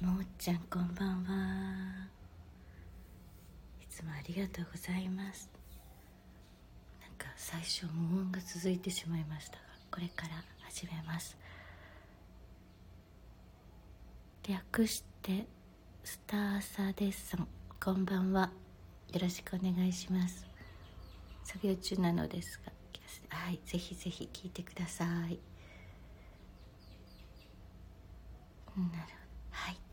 もっちゃんこんばんは。いつもありがとうございます。なんか最初無音が続いてしまいましたがこれから始めます。略してスターサですさんこんばんは。よろしくお願いします。作業中なのですがはいぜひぜひ聞いてください。なるほど。はい。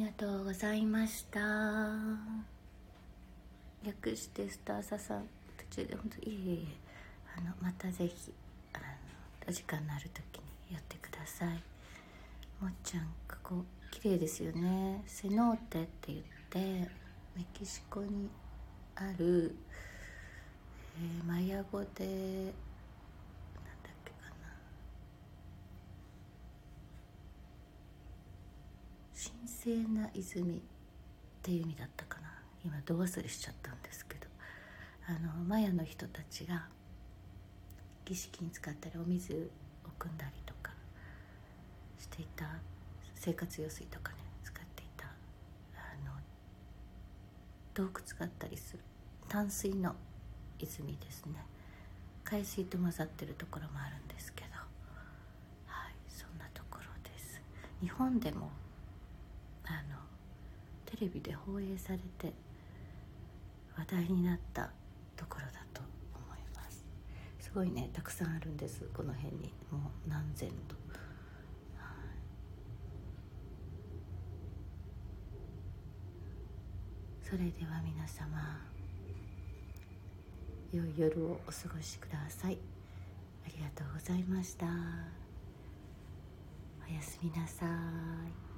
りがとうございました。略してスターサさん途中で本当いえいえいえあのまたぜひあのお時間のある時に寄ってください。もっちゃんここ綺麗ですよね。セノーテって言ってメキシコにある、えー、マヤ語でなんだっけかな聖な泉っていう意味だったかな。今ど忘れしちゃったんですけど。あのマヤの人たちが儀式に使ったりお水を汲んだりとかしていた生活用水とかね使っていたあの洞窟があったりする淡水の泉ですね。海水と混ざってるところもあるんですけど。そんなところです。日本でもレビで放映されて話題になったところだと思います。すごいねたくさんあるんです。この辺に。もう何千と。それでは皆様良い夜をお過ごしください。ありがとうございました。おやすみなさい。